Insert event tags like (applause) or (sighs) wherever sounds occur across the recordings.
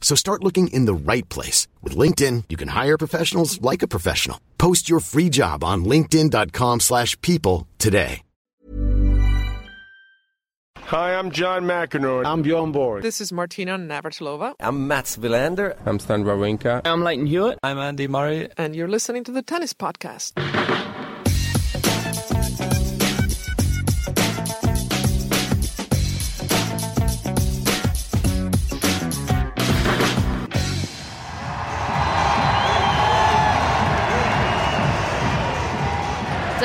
So start looking in the right place. With LinkedIn, you can hire professionals like a professional. Post your free job on linkedin.com slash people today. Hi, I'm John McEnroe. I'm Bjorn Borg. This is Martina Navratilova. I'm Mats Wilander. I'm Stan Wawrinka. I'm Lleyton Hewitt. I'm Andy Murray. And you're listening to the Tennis Podcast.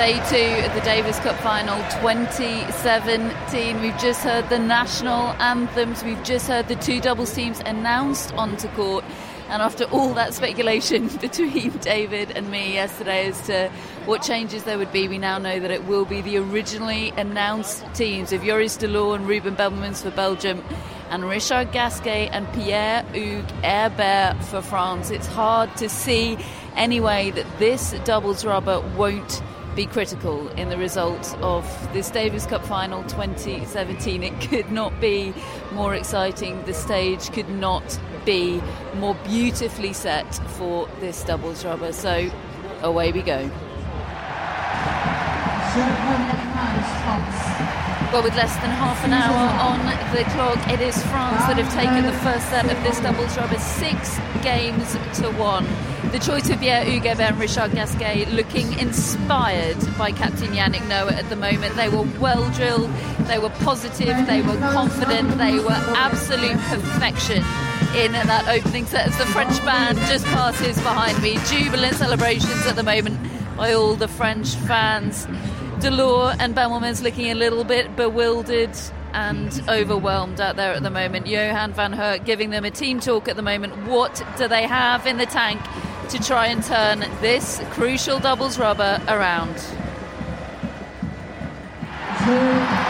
Day two of the Davis Cup final 2017. We've just heard the national anthems, we've just heard the two doubles teams announced onto court. And after all that speculation (laughs) between David and me yesterday as to what changes there would be, we now know that it will be the originally announced teams of Joris De Loore and Ruben Bemelmans for Belgium and Richard Gasquet and Pierre-Hugues Herbert for France. It's hard to see anyway that this doubles rubber won't be critical in the result of this Davis Cup final 2017. It could not be more exciting. The stage could not be more beautifully set for this doubles rubber. So away we go. Well, with less than half an hour on the clock, it is France that have taken the first set of this doubles rubber six games to one. The choice of Pierre Hugues and Richard Gasquet looking inspired by Captain Yannick Noah at the moment. They were well drilled, they were positive, they were confident, they were absolute perfection in that opening set as the French band just passes behind me. Jubilant celebrations at the moment by all the French fans. De Loore and Bemelmans looking a little bit bewildered and (laughs) overwhelmed out there at the moment. Johan van Herk giving them a team talk at the moment. What do they have in the tank to try and turn this crucial doubles rubber around? Well,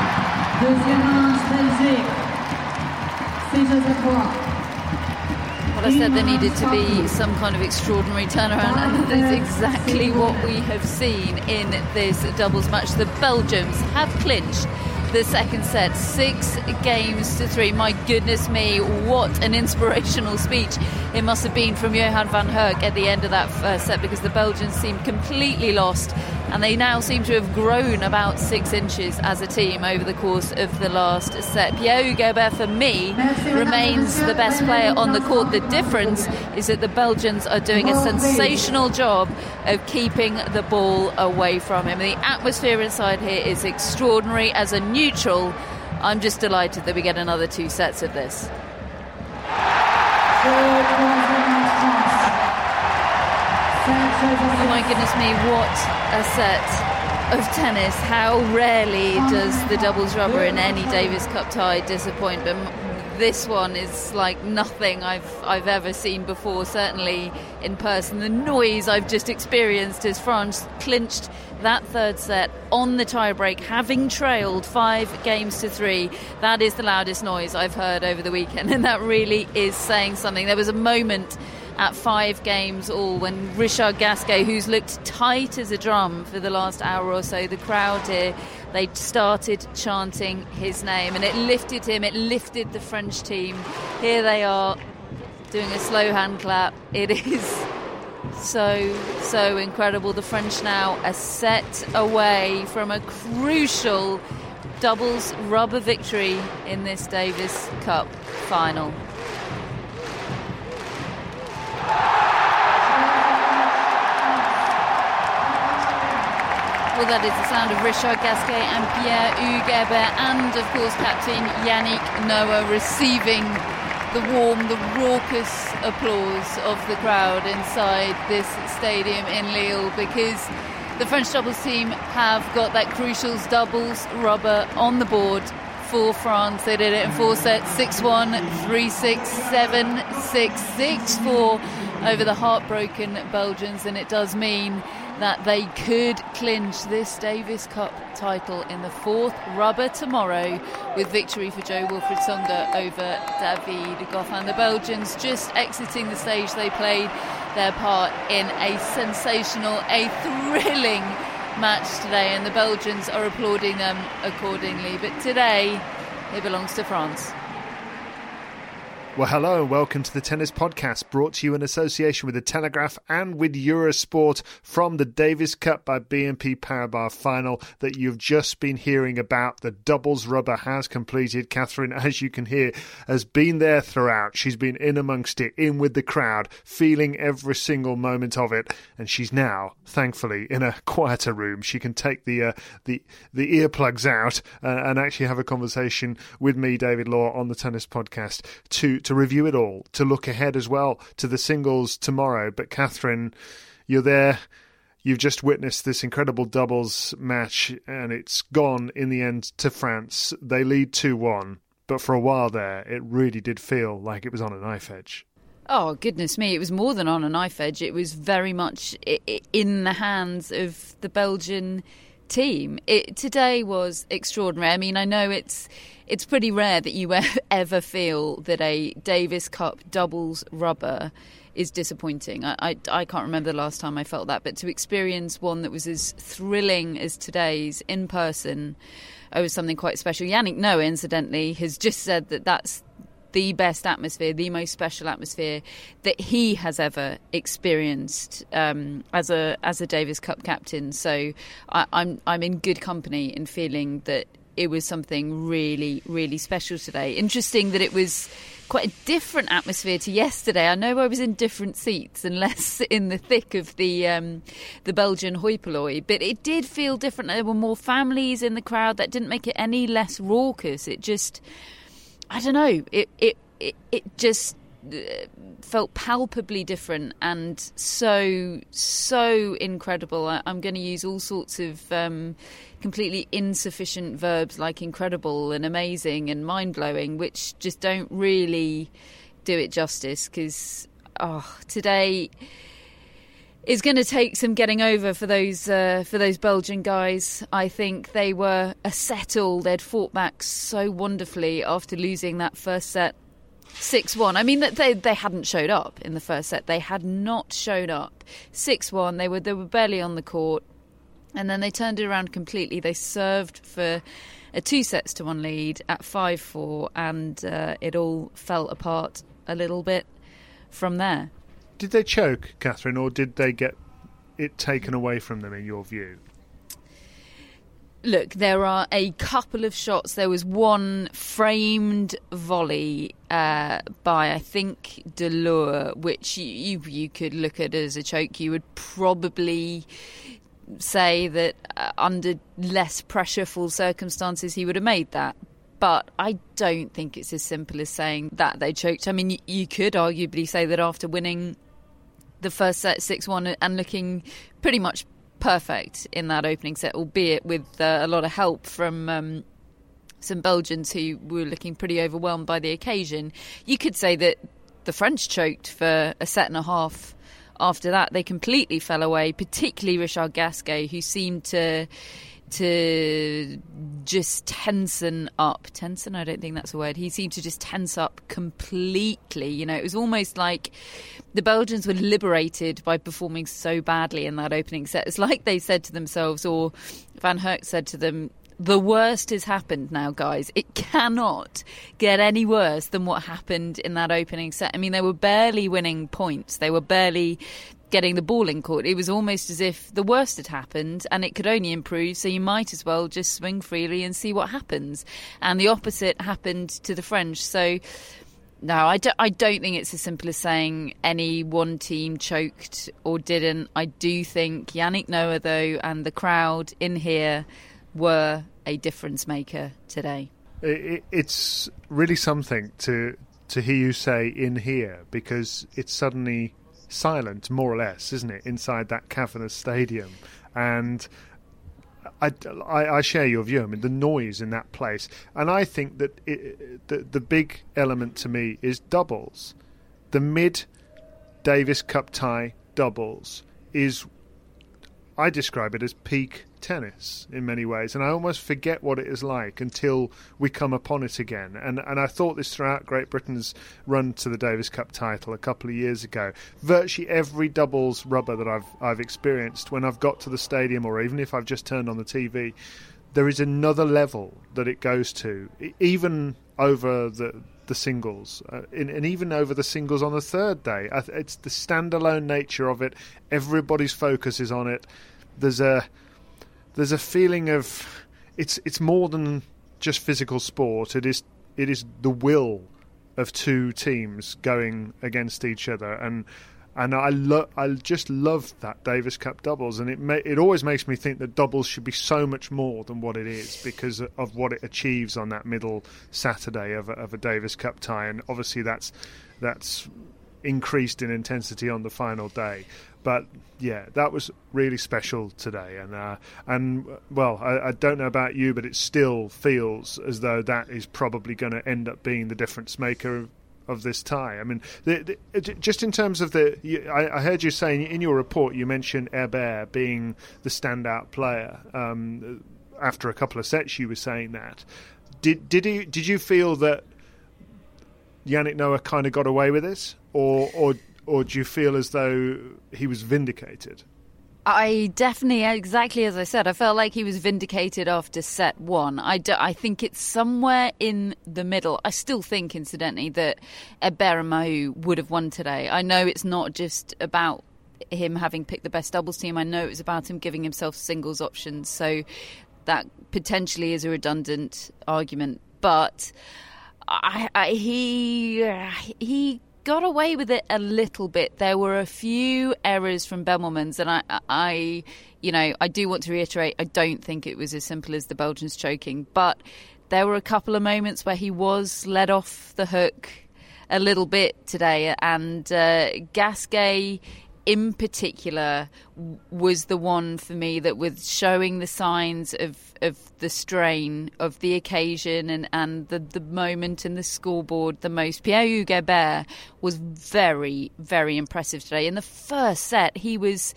I said there needed to be some kind of extraordinary turnaround, and that is exactly what we have seen in this doubles match. The Belgians have clinched the second set, six games to three. My goodness me, what an inspirational speech it must have been from Johan van Herk at the end of that first set because the Belgians seemed completely lost and they now seem to have grown about six inches as a team over the course of the last set. Pierre Gobert, for me, remains the best player on the court. The difference is that the Belgians are doing a sensational job of keeping the ball away from him. The atmosphere inside here is extraordinary. As a neutral, I'm just delighted that we get another two sets of this. Oh my goodness me, what a set of tennis. How rarely does the doubles rubber in any Davis Cup tie disappoint, but this one is like nothing I've I've ever seen before, certainly in person. The noise I've just experienced as France clinched that third set on the tiebreak, having trailed five games to three. That is the loudest noise I've heard over the weekend, (laughs) and that really is saying something. There was a moment at five games all when Richard Gasquet, who's looked tight as a drum for the last hour or so, the crowd here, they started chanting his name and it lifted him, it lifted the French team. Here they are doing a slow hand clap. It is so, so incredible. The French now a set away from a crucial doubles rubber victory in this Davis Cup final. Well, that is the sound of Richard Gasquet and Pierre Hugues and of course, Captain Yannick Noah receiving the warm, the raucous applause of the crowd inside this stadium in Lille because the French doubles team have got that crucial doubles rubber on the board for France. They did it in four sets 6 1, 3 6, 7 6, 6 4 over the heartbroken Belgians, and it does mean that they could clinch this Davis Cup title in the fourth rubber tomorrow with victory for Jo-Wilfried Tsonga over David Goffin. The Belgians just exiting the stage, they played their part in a sensational, a thrilling match today, and the Belgians are applauding them accordingly. But today, it belongs to France. Well, hello and welcome to the Tennis Podcast, brought to you in association with the Telegraph and with Eurosport from the Davis Cup by BNP Paribas final that you've just been hearing about. The doubles rubber has completed. Catherine, (laughs) as you can hear, has been there throughout. She's been in amongst it, in with the crowd, feeling every single moment of it, and she's now, thankfully, in a (laughs) quieter room. She can take the uh, the the earplugs out uh, and actually have a conversation with me, David Law, on the Tennis Podcast to to review it all, to look ahead as well to the singles tomorrow. But Catherine, you're there. You've just witnessed this incredible doubles match, and it's gone in the end to France. They lead 2 1, but for a while there, it really did feel like it was on a knife edge. Oh, goodness me. It was more than on a knife edge. It was very much in the hands of the Belgian team. It, today was extraordinary. I mean, I know it's it's pretty rare that you (laughs) ever feel that a Davis Cup doubles rubber is disappointing. I, I, I, can't remember the last time I felt that, but to experience one that was as thrilling as today's in person, it was something quite special. Yannick Noah, incidentally, has just said that that's the best atmosphere, the most special atmosphere that he has ever experienced um, as a as a Davis Cup captain. So I, I'm I'm in good company in feeling that it was something really, really special today. Interesting that it was quite a different atmosphere to yesterday. I know I was in different seats and (laughs) less in the thick of the um, the Belgian hoi polloi, but it did feel different. There were more families in the crowd. That didn't make it any less raucous. It just, I don't know. It it it, it just felt palpably different and so so incredible. I, am going to use all sorts of um, completely insufficient verbs like incredible and amazing and mind blowing, which just don't really do it justice. Because oh, today is going to take some getting over for those uh, for those Belgian guys. I think they were a settle. They'd fought back so wonderfully after losing that first set Six one. I mean that they they hadn't showed up in the first set. They had not showed up. Six one. They were they were barely on the court, and then they turned it around completely. They served for a two sets to one lead at five four, and uh, it all fell apart a little bit from there. Did they choke, Catherine, or did they get it taken away from them? In your view? Look, there are a couple of shots. There was one framed volley uh, by, I think, De Loore, which you, you could look at as a choke. You would probably say that uh, under less pressureful circumstances he would have made that. But I don't think it's as simple as saying that they choked. I mean, you, you could arguably say that after winning the first set 6 1 and looking pretty much perfect in that opening set, albeit with uh, a lot of help from. Um, some Belgians who were looking pretty overwhelmed by the occasion. You could say that the French choked for a set and a half after that. They completely fell away, particularly Richard Gasquet, who seemed to to just tension up. Tension? I don't think that's a word. He seemed to just tense up completely. You know, it was almost like the Belgians were liberated by performing so badly in that opening set. It's like they said to themselves, or Van Herk said to them, the worst has happened now, guys. It cannot get any worse than what happened in that opening set. I mean, they were barely winning points. They were barely getting the ball in court. It was almost as if the worst had happened and it could only improve, so you might as well just swing freely and see what happens. And the opposite happened to the French. So No, I don't, I don't think it's as simple as saying any one team choked or didn't. I do think Yannick Noah, though, and the crowd in here were a difference maker today. It's really something to to hear you say in here because it's suddenly silent, more or less, isn't it, inside that cavernous stadium? And I, I, I, share your view. I mean, the noise in that place, and I think that it, the the big element to me is doubles. The mid Davis Cup tie doubles is, I describe it as peak tennis in many ways, and I almost forget what it is like until we come upon it again. And and I thought this throughout Great Britain's run to the Davis Cup title a couple of years ago. Virtually every doubles rubber that I've I've experienced when I've got to the stadium, or even if I've just turned on the TV, there is another level that it goes to, even over the the singles, uh, in, and even over the singles on the third day. It's the standalone nature of it. Everybody's focus is on it. There's a there's a feeling of it's it's more than just physical sport. It is it is the will of two teams going against each other, and and I lo- I just love that Davis Cup doubles, and it ma- it always makes me think that doubles should be so much more than what it is because of what it achieves on that middle Saturday of a, of a Davis Cup tie, and obviously that's that's increased in intensity on the final day. But yeah, that was really special today, and uh, and well, I, I, don't know about you, but it still feels as though that is probably going to end up being the difference maker of, of this tie. I mean, the, the, just in terms of the, you, I, I, heard you saying in your report you mentioned Herbert being the standout player. Um, after a couple of sets, you were saying that. Did did he? Did you feel that Yannick Noah kind of got away with this, or or or do you feel as though he was vindicated? I definitely, exactly as I said, I felt like he was vindicated after set one. I, do, I think it's somewhere in the middle. I still think, incidentally, that Mahut would have won today. I know it's not just about him having picked the best doubles team. I know it was about him giving himself singles options. So that potentially is a redundant argument. But I, I, he he got away with it a little bit. There were a few errors from Bemelmans, and I, I, you know, I do want to reiterate, I don't think it was as simple as the Belgians choking, but there were a couple of moments where he was let off the hook a little bit today, and uh, Gasquet in particular was the one for me that was showing the signs of, of the strain of the occasion and, and the, the moment and the scoreboard the most. Pierre-Hugues Herbert was very, very impressive today. In the first set, he was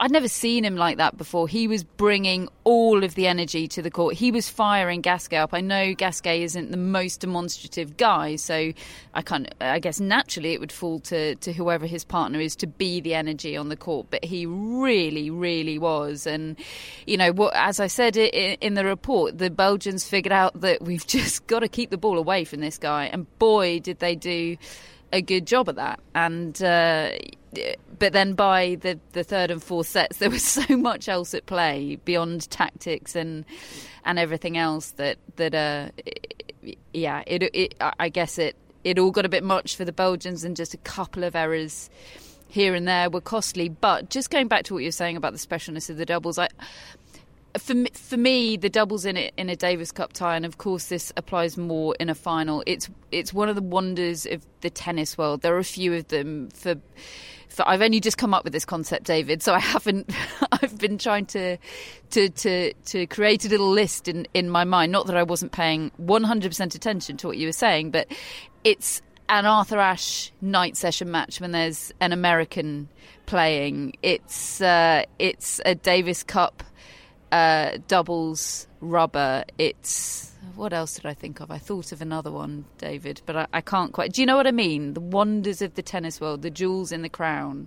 I'd never seen him like that before. He was bringing all of the energy to the court. He was firing Gasquet up. I know Gasquet isn't the most demonstrative guy, so I can I guess naturally it would fall to, to whoever his partner is to be the energy on the court. But he really, really was. And you know, what as I said in the report, the Belgians figured out that we've (laughs) just got to keep the ball away from this guy. And boy, did they do a good job at that. And uh, but then by the, the third and fourth sets, (laughs) there was so much else at play beyond tactics and and everything else that that uh, yeah, it, it I guess it it all got a bit much for the Belgians, and just a couple of errors here and there were costly. But just going back to what you're saying about the specialness of the doubles, I for me, for me, the doubles in it in a Davis Cup tie, and of course this applies more in a final. It's it's one of the wonders of the tennis world. There are a few of them. For, for I've only just come up with this concept, David, so I haven't. (laughs) I've been trying to to to to create a little list in in my mind. Not that I wasn't paying 100% attention to what you were saying, but it's an Arthur Ashe night session match when there's an American playing. It's uh, it's a Davis Cup uh, doubles rubber. It's what else did I think of? I thought of another one, David, but I, I, can't quite. Do you know what I mean? The wonders of the tennis world, the jewels in the crown,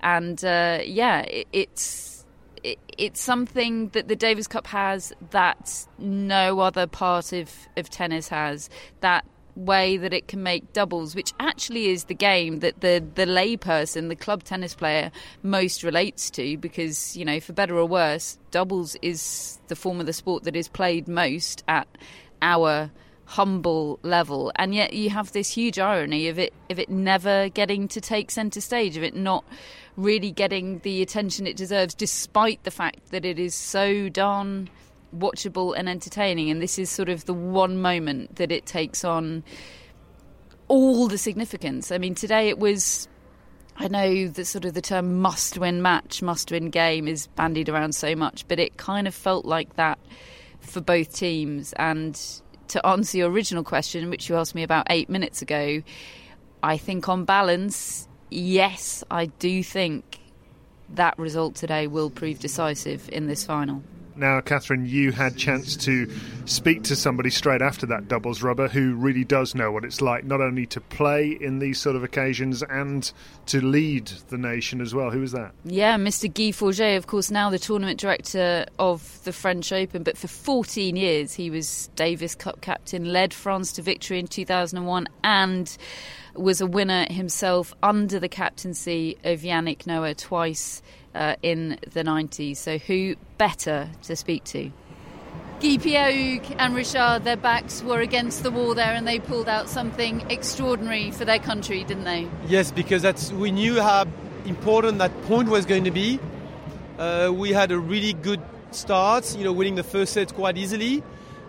and uh, yeah, it, it's it, it's something that the Davis Cup has that no other part of, of tennis has. That way that it can make doubles, which actually is the game that the the layperson, the club tennis player, most relates to, because you know, for better or worse, doubles is the form of the sport that is played most at our humble level, and yet you have this huge irony of it of it never getting to take centre stage, of it not really getting the attention it deserves, despite the fact that it is so darn watchable and entertaining. And this is sort of the one moment that it takes on all the significance. I mean, today it was. I know that sort of the term must win match, must win game is bandied around so much, but it kind of felt like that for both teams. And to answer your original question, which you asked me about eight minutes ago, I think on balance, yes, I do think that result today will prove decisive in this final. Now, Catherine, you had chance to speak to somebody straight after that doubles rubber who really does know what it's like, not only to play in these sort of occasions and to lead the nation as well. Who was that? Yeah, Mr. Guy Forget, of course, now the tournament director of the French Open, but for 14 years he was Davis Cup captain, led France to victory in 2001, and was a winner himself under the captaincy of Yannick Noah twice uh, in the 90s. So, who better to speak to? Guy Pierre and Richard, their backs were against the wall there, and they pulled out something extraordinary for their country, didn't they? Yes, because that's we knew how important that point was going to be. Uh, we had a really good start, you know, winning the first set quite easily,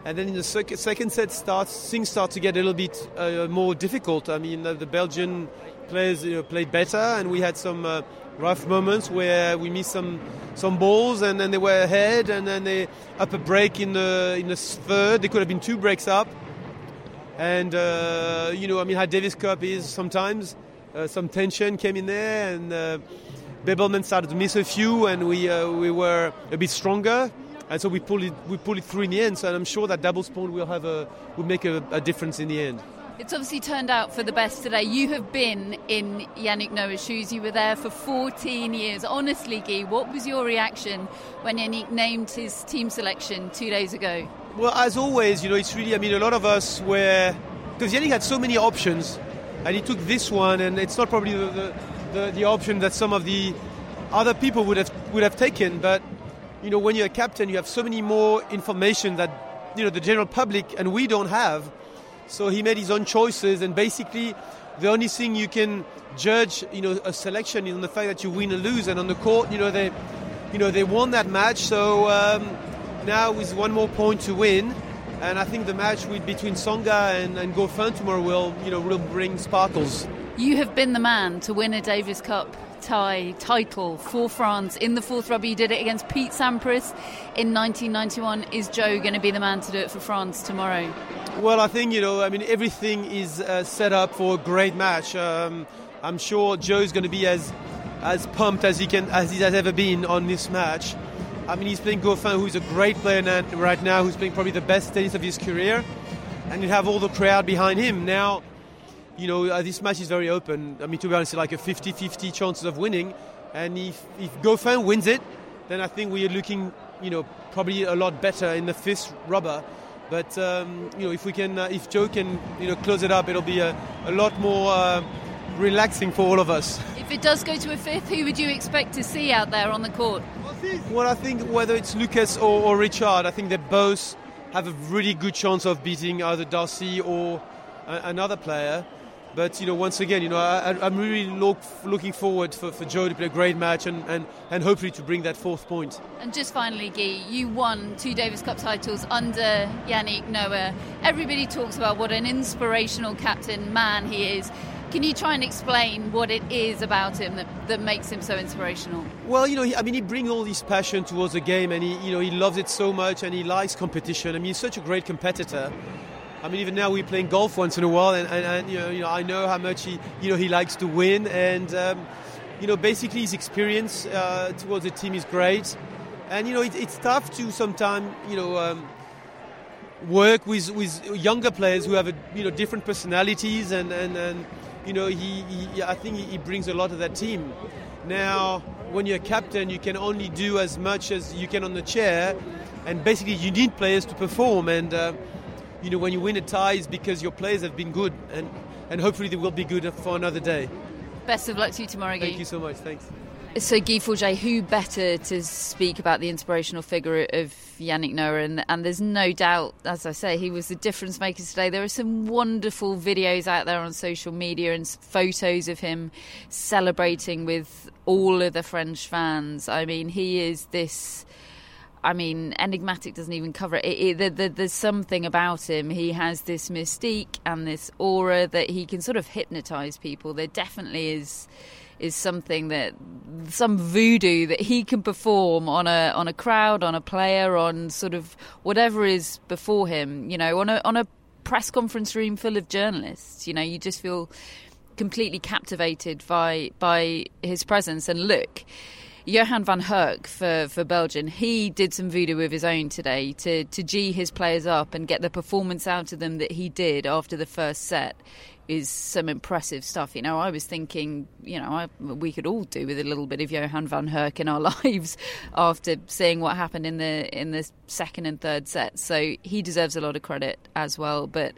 and then in the sec- second set, starts things start to get a little bit uh, more difficult. I mean, uh, the Belgian players you know, played better, and we had some uh, rough moments where we missed some some balls and then they were ahead and then they up a break in the in the third. They could have been two breaks up. And uh, you know, I mean, how Davis Cup is sometimes uh, some tension came in there and. Uh, Bebelman started to miss a few, and we uh, we were a bit stronger, and so we pulled it we pulled it through in the end. So I'm sure that doubles point will have a will make a, a difference in the end. It's obviously turned out for the best today. You have been in Yannick Noah's shoes. You were there for 14 years. Honestly, Guy, what was your reaction when Yannick named his team selection two days ago? Well, as always, you know, it's really, I mean, a lot of us were, because Yannick had so many options, and he took this one, and it's not probably the, the, the, the option that some of the other people would have, would have taken, but, you know, when you're a captain, you have so many more information that, you know, the general public and we don't have so he made his own choices, and basically, the only thing you can judge, you know, a selection is on the fact that you win or lose. And on the court, you know, they, you know, they won that match. So um, now with one more point to win, and I think the match with between Tsonga and, and tomorrow will, you know, will bring sparkles. You have been the man to win a Davis Cup tie title for France in the fourth rubber. You did it against Pete Sampras in 1991. Is Joe going to be the man to do it for France tomorrow? Well, I think you know. I mean, everything is uh, set up for a great match. Um, I'm sure Joe's going to be as as pumped as he can as he has ever been on this match. I mean, he's playing Goffin, who's a great player right now, who's playing probably the best tennis of his career, and you have all the crowd behind him now you know, uh, this match is very open. I mean, to be honest, like a 50-50 chances of winning. And if, if Goffin wins it, then I think we are looking, you know, probably a lot better in the fifth rubber. But um, you know, if we can, uh, if Joe can, you know, close it up, it'll be a, a lot more uh, relaxing for all of us. If it does go to a fifth, who would you expect to see out there on the court? Well, I think whether it's Lucas or, or Richard, I think they both have a really good chance of beating either Darcis or another player. But you know, once again, you know, I, am really look, looking forward for, for Joe to play a great match and, and, and hopefully to bring that fourth point. And just finally, Guy, you won two Davis Cup titles under Yannick Noah. Everybody talks about what an inspirational captain man he is. Can you try and explain what it is about him that, that makes him so inspirational? Well, you know, he, I mean, he brings all this passion towards the game, and he, you know, he loves it so much, and he likes competition. I mean, he's such a great competitor. I mean, even now we're playing golf once in a while, and, and, and you, know, you know, I know how much he, you know, he likes to win, and um, you know, basically his experience uh, towards the team is great, and you know, it, it's tough to sometimes, you know. Um, work with, with younger players who have a, you know different personalities and, and, and you know he, he I think he brings a lot of that team. Now when you're a captain you can only do as much as you can on the chair and basically you need players to perform and uh, you know, when you win a tie, it's because your players have been good, and, and hopefully they will be good for another day. Best of luck to you tomorrow, Thank you so much. Thanks. So Guy Forget, who better to speak about the inspirational figure of Yannick Noah? And, and, there's no doubt, as I say, he was the difference maker today. There are some wonderful videos out there on social media and photos of him celebrating with all of the French fans. I mean, he is this. I mean, enigmatic doesn't even cover it. it, it the, the, there's something about him. He has this mystique and this aura that he can sort of hypnotize people. There definitely is is something that some voodoo that he can perform on a on a crowd, on a player, on sort of whatever is before him. You know, on a on a press conference room full of journalists. You know, you just feel completely captivated by by his presence. And look. Johan van Herk for, for Belgium, he did some voodoo of his own today to, to G his players up and get the performance out of them that he did after the first set is some impressive stuff. You know, I was thinking, you know, I, we could all do with a little bit of Johan van Herk in our (laughs) lives after seeing what happened in the in the second and third sets. So he deserves a lot of credit as well. But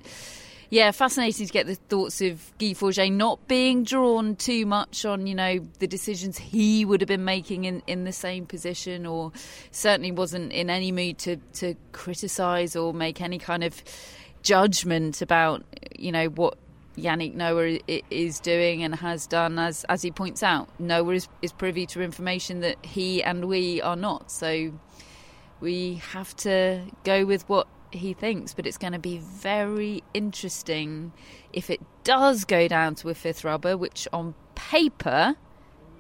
yeah, fascinating to get the thoughts of Guy Forget not being drawn too much on, you know, the decisions he would have been making in, in the same position, or certainly wasn't in any mood to to criticise or make any kind of judgment about, you know, what Yannick Noah is doing and has done, as as he points out. Noah is, is privy to information that he and we are not. So we have to go with what he thinks. But it's going to be very interesting if it does go down to a fifth rubber, which on paper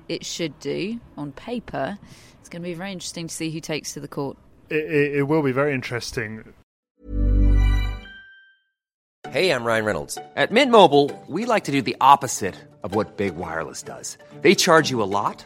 it should do. On paper, it's going to be very interesting to see who takes to the court. It, it, it will be very interesting. Hey, I'm Ryan Reynolds. At Mint Mobile, we like to do the opposite of what Big Wireless does. They charge you a lot,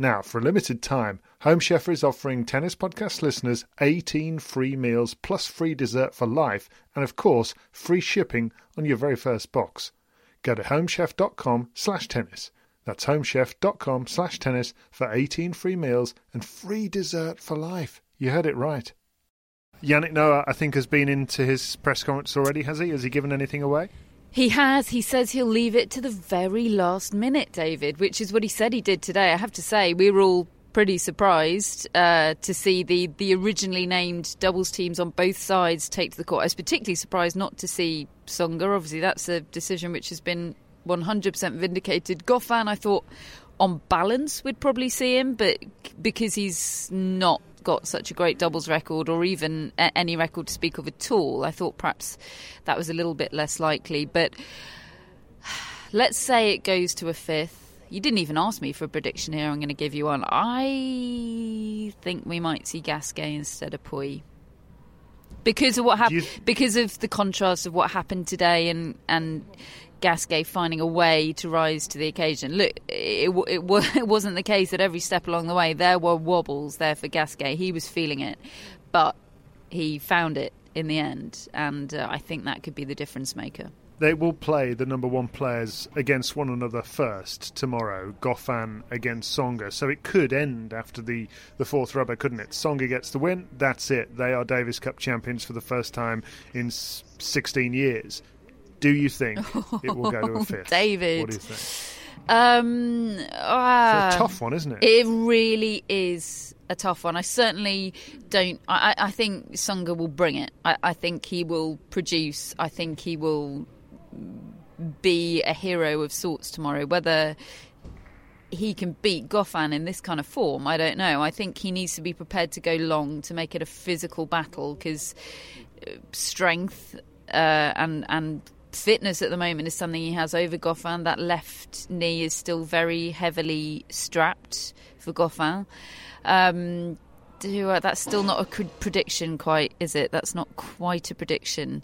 Now, for a limited time, Home Chef is offering Tennis Podcast listeners 18 free meals plus free dessert for life and, of course, free shipping on your very first box. Go to homechef.com slash tennis. That's homechef.com slash tennis for 18 free meals and free dessert for life. You heard it right. Yannick Noah, I think, has been into his press conference already, has he? Has he given anything away? He has. He says he'll leave it to the very last minute, David, which is what he said he did today. I have to say, we were all pretty surprised uh, to see the, the originally named doubles teams on both sides take to the court. I was particularly surprised not to see Tsonga. Obviously, that's a decision which has been 100% vindicated. Goffin, I thought, on balance, we'd probably see him, but because he's not got such a great doubles record or even any record to speak of at all. I thought perhaps that was a little bit less likely. But (sighs) let's say it goes to a fifth. You didn't even ask me for a prediction here. I'm going to give you one. I think we might see Gasquet instead of Pouille because of what happened. Because of the contrast of what happened today, and and Gasquet finding a way to rise to the occasion. Look, it, it, (laughs) it, wasn't the case that every step along the way there were wobbles there for Gasquet. He was feeling it, but he found it in the end, and uh, I think that could be the difference maker. They will play the number one players against one another first tomorrow. Goffin against Tsonga, so it could end after the, the fourth rubber, couldn't it? Tsonga gets the win. That's it. They are Davis Cup champions for the first time in 16 years. Do you think it will go to a (laughs) fifth? David. What do you think? Um, uh, it's a tough one, isn't it? It really is a tough one. I certainly don't. I, I think Tsonga will bring it. I, I think he will produce. I think he will be a hero of sorts tomorrow. Whether he can beat Goffin in this kind of form, I don't know. I think he needs to be prepared to go long to make it a physical battle because uh, strength uh, and and fitness at the moment is something he has over Goffin. That left knee is still very heavily strapped for Goffin. Um, do, uh, that's still not a prediction, quite, is it? That's not quite a prediction.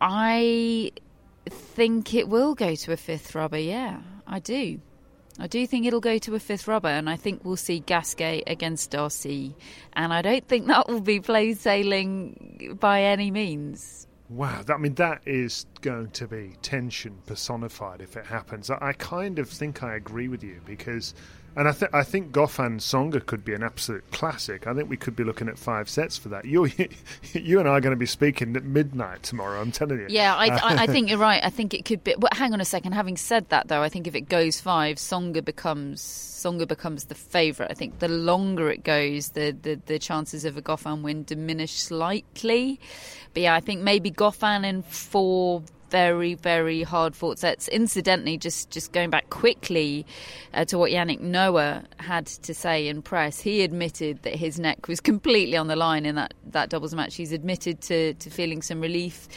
I think it will go to a fifth rubber. Yeah, I do. I do think it'll go to a fifth rubber, and I think we'll see Gasquet against Darcis. And I don't think that will be plain sailing by any means. Wow, I mean that is going to be tension personified if it happens. I kind of think I agree with you because and I, th- I think Goffin Tsonga could be an absolute classic. I think we could be looking at five sets for that. You, (laughs) you and I are going to be speaking at midnight tomorrow. I'm telling you. Yeah, I, I, I (laughs) think you're right. I think it could be. But hang on a second. Having said that, though, I think if it goes five, Tsonga becomes Tsonga becomes the favourite. I think the longer it goes, the, the, the chances of a Goffin win diminish slightly. But yeah, I think maybe Goffin in four very, very hard fought sets. Incidentally, just, just going back quickly uh, to what Yannick Noah had to say in press, he admitted that his neck was completely on the line in that, that doubles match. He's admitted to, to feeling some relief.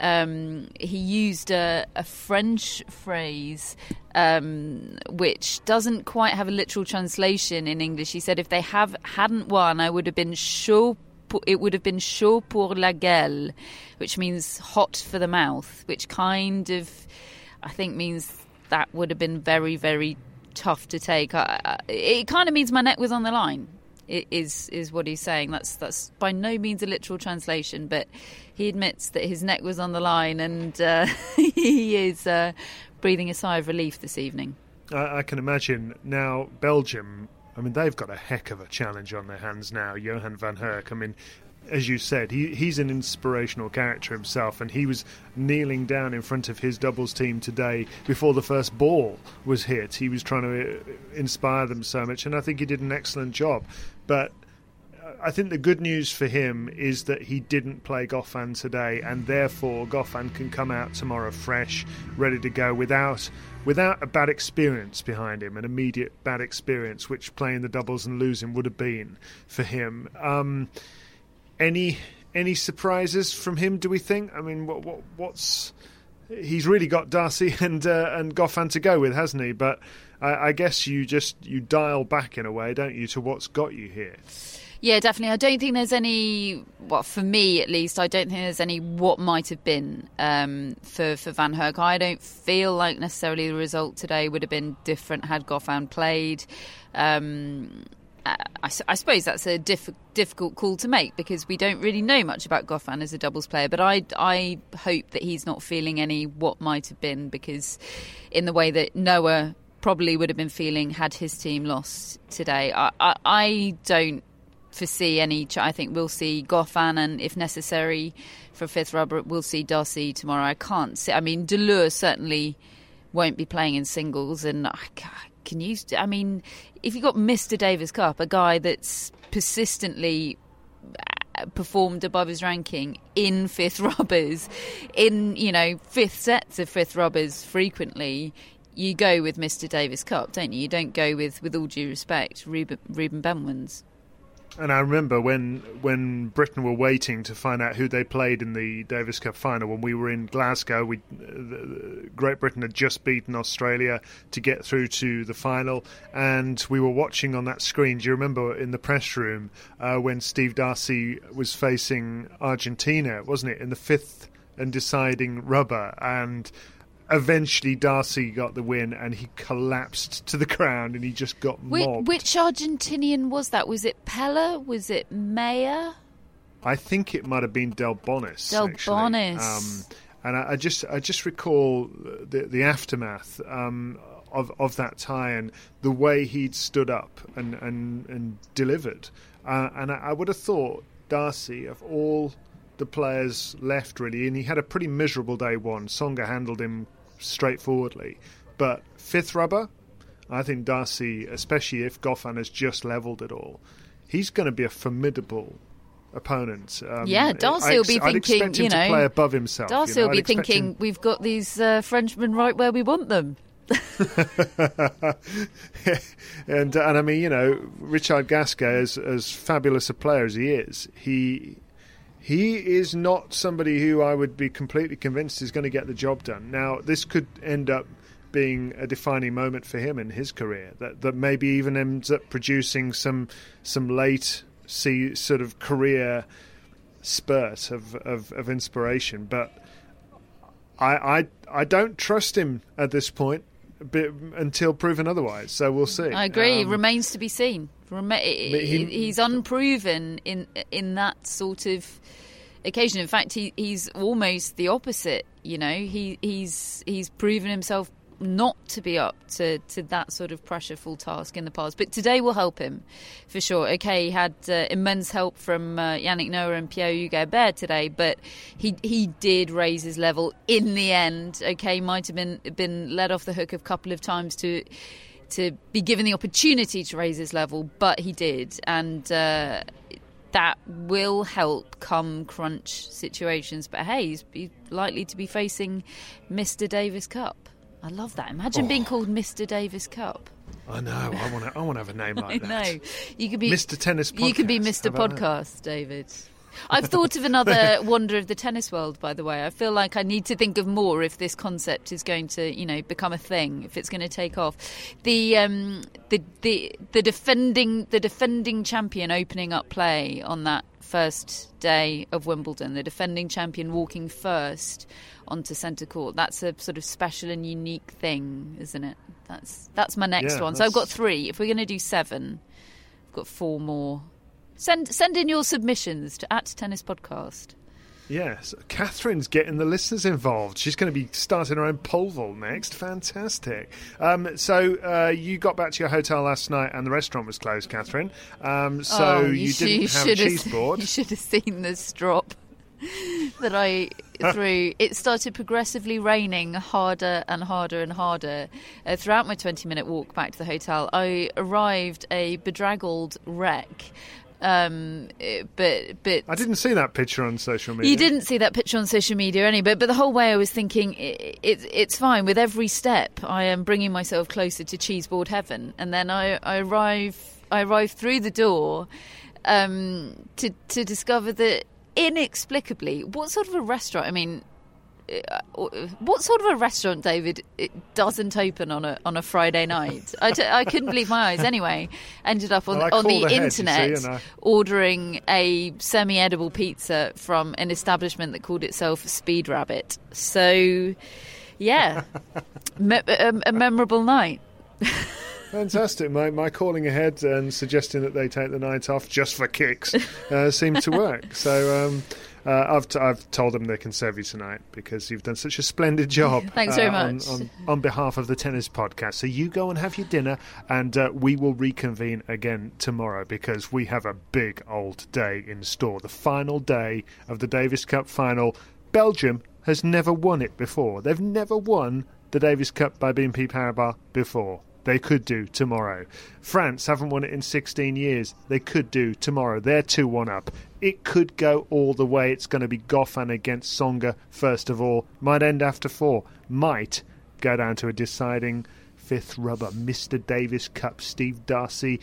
Um, he used a, a French phrase um, which doesn't quite have a literal translation in English. He said, "If they have hadn't won, I would have been sure it would have been chaud pour la gueule, which means hot for the mouth, which kind of, I think, means that would have been very, very tough to take. it kind of means my neck was on the line. Is is what he's saying. That's that's by no means a literal translation, but he admits that his neck was on the line, and uh, (laughs) he is uh, breathing a sigh of relief this evening. I, I can imagine now Belgium I mean, they've got a heck of a challenge on their hands now. Johan van Herk. I mean, as you said, he, he's an inspirational character himself, and he was kneeling down in front of his doubles team today before the first ball was hit. He was trying to uh, inspire them so much, and I think he did an excellent job. But I think the good news for him is that he didn't play Goffin today, and therefore Goffin can come out tomorrow fresh, ready to go, without without a bad experience behind him, an immediate bad experience, which playing the doubles and losing would have been for him. Um, any any surprises from him? Do we think? I mean, what, what what's he's really got Darcis (laughs) and uh, and Goffin to go with, hasn't he? But I, I guess you just you dial back in a way, don't you, to what's got you here. Yeah, definitely. I don't think there's any. Well, for me at least, I don't think there's any what might have been um, for for Van Herk. I don't feel like necessarily the result today would have been different had Goffin played. Um, I, I, suppose that's a diff- difficult call to make because we don't really know much about Goffin as a doubles player. But I, I hope that he's not feeling any what might have been because, in the way that Noah probably would have been feeling had his team lost today, I, I, I don't foresee any. I think we'll see Goffin, and if necessary, for fifth rubber, we'll see Darcis tomorrow. I can't see. I mean, De Loore certainly won't be playing in singles, and I can you? I mean, if you've got Mr. Davis Cup, a guy that's persistently uh, performed above his ranking in fifth (laughs) rubbers, in you know fifth sets of fifth rubbers frequently. You go with Mr. Davis Cup, don't you? You don't go with, with all due respect, Ruben, Ruben Benwins. And I remember when when Britain were waiting to find out who they played in the Davis Cup final. When we were in Glasgow, we uh, Great Britain had just beaten Australia to get through to the final, and we were watching on that screen. Do you remember in the press room uh, when Steve Darcis was facing Argentina? Wasn't it in the fifth and deciding rubber and eventually Darcis got the win and he collapsed to the ground and he just got which, mobbed. Which Argentinian was that? Was it Pella? Was it Mayer? I think it might have been Delbonis. Del actually. Bonis. Um, and I, I just I just recall the the aftermath um, of of that tie and the way he'd stood up and and and delivered. Uh, and I, I would have thought Darcis of all the players left really, and he had a pretty miserable day one. Tsonga handled him straightforwardly, but fifth rubber, I think Darcis, especially if Goffin has just levelled it all, he's going to be a formidable opponent. Um, yeah, Darcis I will be I'd thinking, you know, to play above himself. Darcis you know? will be I'd thinking, him- we've got these uh, Frenchmen right where we want them. (laughs) (laughs) and and I mean, you know, Richard Gasquet, as as fabulous a player as he is, he he is not somebody who I would be completely convinced is going to get the job done. Now, this could end up being a defining moment for him in his career. That that maybe even ends up producing some some late see sort of career spurt of, of, of inspiration. But I, I I don't trust him at this point until proven otherwise. So we'll see. I agree. Um, Remains to be seen. He- he's unproven in in that sort of occasion. In fact, he, he's almost the opposite. You know, he he's he's proven himself not to be up to, to that sort of pressureful task in the past. But today will help him for sure. Okay, he had uh, immense help from uh, Yannick Noah and Pierre Hugues Herbert today, but he he did raise his level in the end. Okay, might have been been let off the hook a couple of times to to be given the opportunity to raise his level, but he did, and uh, that will help come crunch situations. But hey, he's, he's likely to be facing Mr. Davis Cup. I love that. Imagine being called Mr. Davis Cup. I know. I want to. I want to have a name (laughs) I like that. No, You could be Mr. Tennis You could be Mr. How about that? Podcast, David. I've thought of another (laughs) wonder of the tennis world, by the way. I feel like I need to think of more if this concept is going to, you know, become a thing, if it's going to take off. The um, the the the defending the defending champion opening up play on that first day of Wimbledon, the defending champion walking first onto centre court. That's a sort of special and unique thing, isn't it? That's that's my next Yeah, one. So I've got three. If we're going to do seven, I've got four more. Send send in your submissions to at Tennis Podcast. Yes, Catherine's getting the listeners involved. She's going to be starting her own pole vault next. Fantastic. Um, so uh, you got back to your hotel last night, and the restaurant was closed, Catherine. Um, so Oh, you, should- didn't have a cheese (laughs) You board. should have seen the strop (laughs) that I threw. It started progressively raining harder and harder and harder uh, throughout my 20 minute walk back to the hotel. I arrived a bedraggled wreck. Um, but but I didn't see that picture on social media. You didn't see that picture on social media, any, but but the whole way I was thinking it, it, it's fine. With every step, I am bringing myself closer to cheeseboard heaven, and then I, I arrive I arrive through the door um, to to discover that inexplicably, what sort of a restaurant? I mean. Uh, What sort of a restaurant, David, it doesn't open on a on a Friday night? I, d- I couldn't believe my eyes. Anyway, ended up on Well, on the ahead, you see, internet and I- ordering a semi-edible pizza from an establishment that called itself Speed Rabbit. So, yeah, (laughs) me- a, a memorable night. Fantastic. My, my calling ahead and suggesting that they take the night off just for kicks (laughs) uh, seemed to work. So um, uh, I've, t- I've told them they can serve you tonight because you've done such a splendid (laughs) job. Thanks very uh, on- much. On, on behalf of the Tennis Podcast. So you go and have your dinner, and uh, we will reconvene again tomorrow because we have a big old day in store. The final day of the Davis Cup final. Belgium has never won it before. They've never won the Davis Cup by BNP Paribas before. They could do tomorrow. France haven't won it in 16 years. They could do tomorrow. They're 2 1 up. It could go all the way. It's going to be Goffin against Tsonga, first of all. Might end after four. Might go down to a deciding fifth rubber. Mr. Davis Cup, Steve Darcis.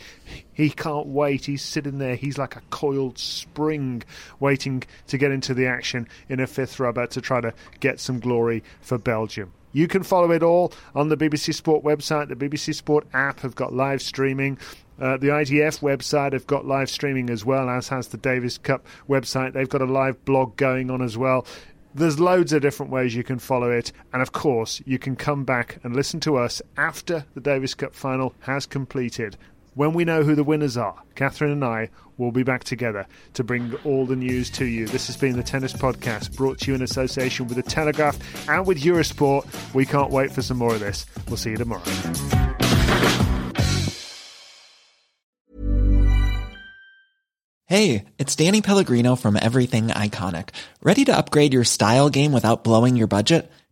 He can't wait. He's sitting there. He's like a coiled spring waiting to get into the action in a fifth rubber to try to get some glory for Belgium. You can follow it all on the BBC Sport website. The BBC Sport app have got live streaming. Uh, the ITF website have got live streaming as well, as has the Davis Cup website. They've got a live blog going on as well. There's loads of different ways you can follow it. And of course, you can come back and listen to us after the Davis Cup final has completed. When we know who the winners are, Catherine and I will be back together to bring all the news to you. This has been the Tennis Podcast, brought to you in association with The Telegraph and with Eurosport. We can't wait for some more of this. We'll see you tomorrow. Hey, it's Danny Pellegrino from Everything Iconic. Ready to upgrade your style game without blowing your budget?